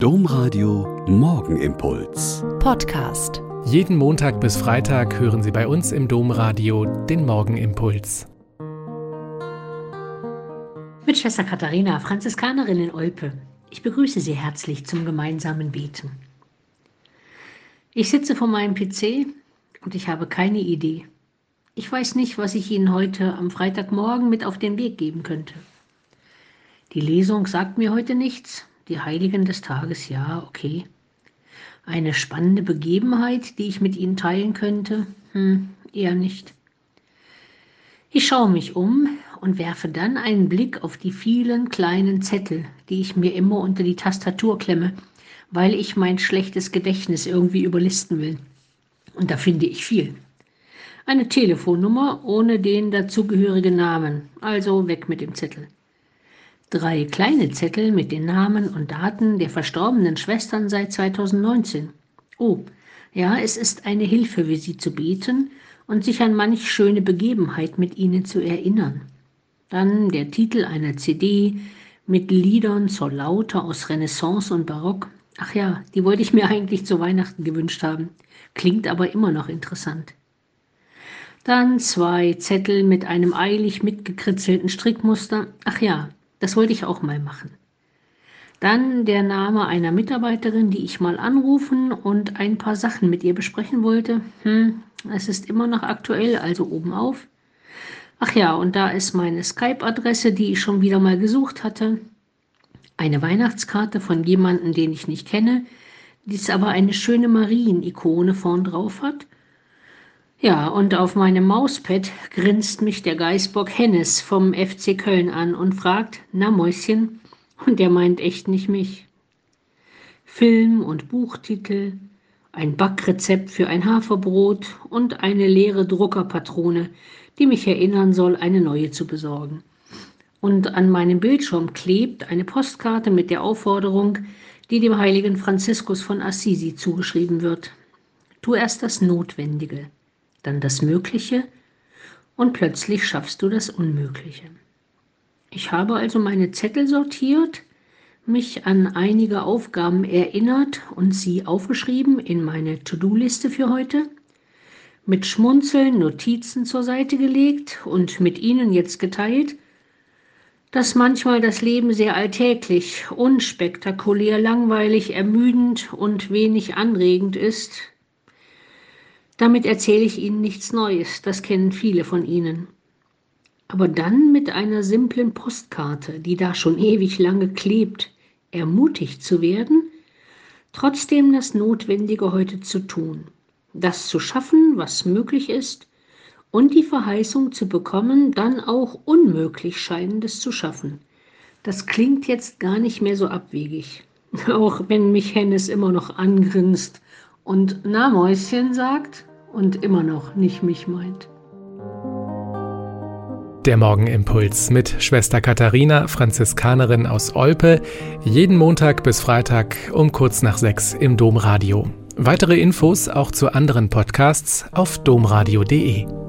Domradio Morgenimpuls. Podcast. Jeden Montag bis Freitag hören Sie bei uns im Domradio den Morgenimpuls. Mit Schwester Katharina, Franziskanerin in Olpe. Ich begrüße Sie herzlich zum gemeinsamen Beten. Ich sitze vor meinem PC und ich habe keine Idee. Ich weiß nicht, was ich Ihnen heute am Freitagmorgen mit auf den Weg geben könnte. Die Lesung sagt mir heute nichts, die Heiligen des Tages, ja, okay. Eine spannende Begebenheit, die ich mit Ihnen teilen könnte? Hm, eher nicht. Ich schaue mich um und werfe dann einen Blick auf die vielen kleinen Zettel, die ich mir immer unter die Tastatur klemme, weil ich mein schlechtes Gedächtnis irgendwie überlisten will. Und da finde ich viel. Eine Telefonnummer ohne den dazugehörigen Namen, also weg mit dem Zettel. Drei kleine Zettel mit den Namen und Daten der verstorbenen Schwestern seit 2019. Oh, ja, es ist eine Hilfe, wie sie zu beten und sich an manch schöne Begebenheit mit ihnen zu erinnern. Dann der Titel einer CD mit Liedern zur Laute aus Renaissance und Barock. Ach ja, die wollte ich mir eigentlich zu Weihnachten gewünscht haben. Klingt aber immer noch interessant. Dann zwei Zettel mit einem eilig mitgekritzelten Strickmuster. Ach ja, das wollte ich auch mal machen. Dann der Name einer Mitarbeiterin, die ich mal anrufen und ein paar Sachen mit ihr besprechen wollte. Hm, es ist immer noch aktuell, also oben auf. Ach ja, und da ist meine Skype-Adresse, die ich schon wieder mal gesucht hatte. Eine Weihnachtskarte von jemandem, den ich nicht kenne, die es aber eine schöne Marien-Ikone vorn drauf hat. Ja, und auf meinem Mauspad grinst mich der Geißbock Hennes vom FC Köln an und fragt, na Mäuschen? Und der meint echt nicht mich. Film- und Buchtitel, ein Backrezept für ein Haferbrot und eine leere Druckerpatrone, die mich erinnern soll, eine neue zu besorgen. Und an meinem Bildschirm klebt eine Postkarte mit der Aufforderung, die dem heiligen Franziskus von Assisi zugeschrieben wird. Tu erst das Notwendige dann das Mögliche und plötzlich schaffst du das Unmögliche. Ich habe also meine Zettel sortiert, mich an einige Aufgaben erinnert und sie aufgeschrieben in meine To-Do-Liste für heute, mit Schmunzeln Notizen zur Seite gelegt und mit Ihnen jetzt geteilt, dass manchmal das Leben sehr alltäglich, unspektakulär, langweilig, ermüdend und wenig anregend ist, damit erzähle ich Ihnen nichts Neues, das kennen viele von Ihnen. Aber dann mit einer simplen Postkarte, die da schon ewig lange klebt, ermutigt zu werden, trotzdem das Notwendige heute zu tun, das zu schaffen, was möglich ist, und die Verheißung zu bekommen, dann auch unmöglich Scheinendes zu schaffen. Das klingt jetzt gar nicht mehr so abwegig, auch wenn mich Hennes immer noch angrinst und Na Mäuschen sagt, und immer noch nicht mich meint. Der Morgenimpuls mit Schwester Katharina, Franziskanerin aus Olpe, jeden Montag bis Freitag um kurz nach sechs im Domradio. Weitere Infos auch zu anderen Podcasts auf domradio.de.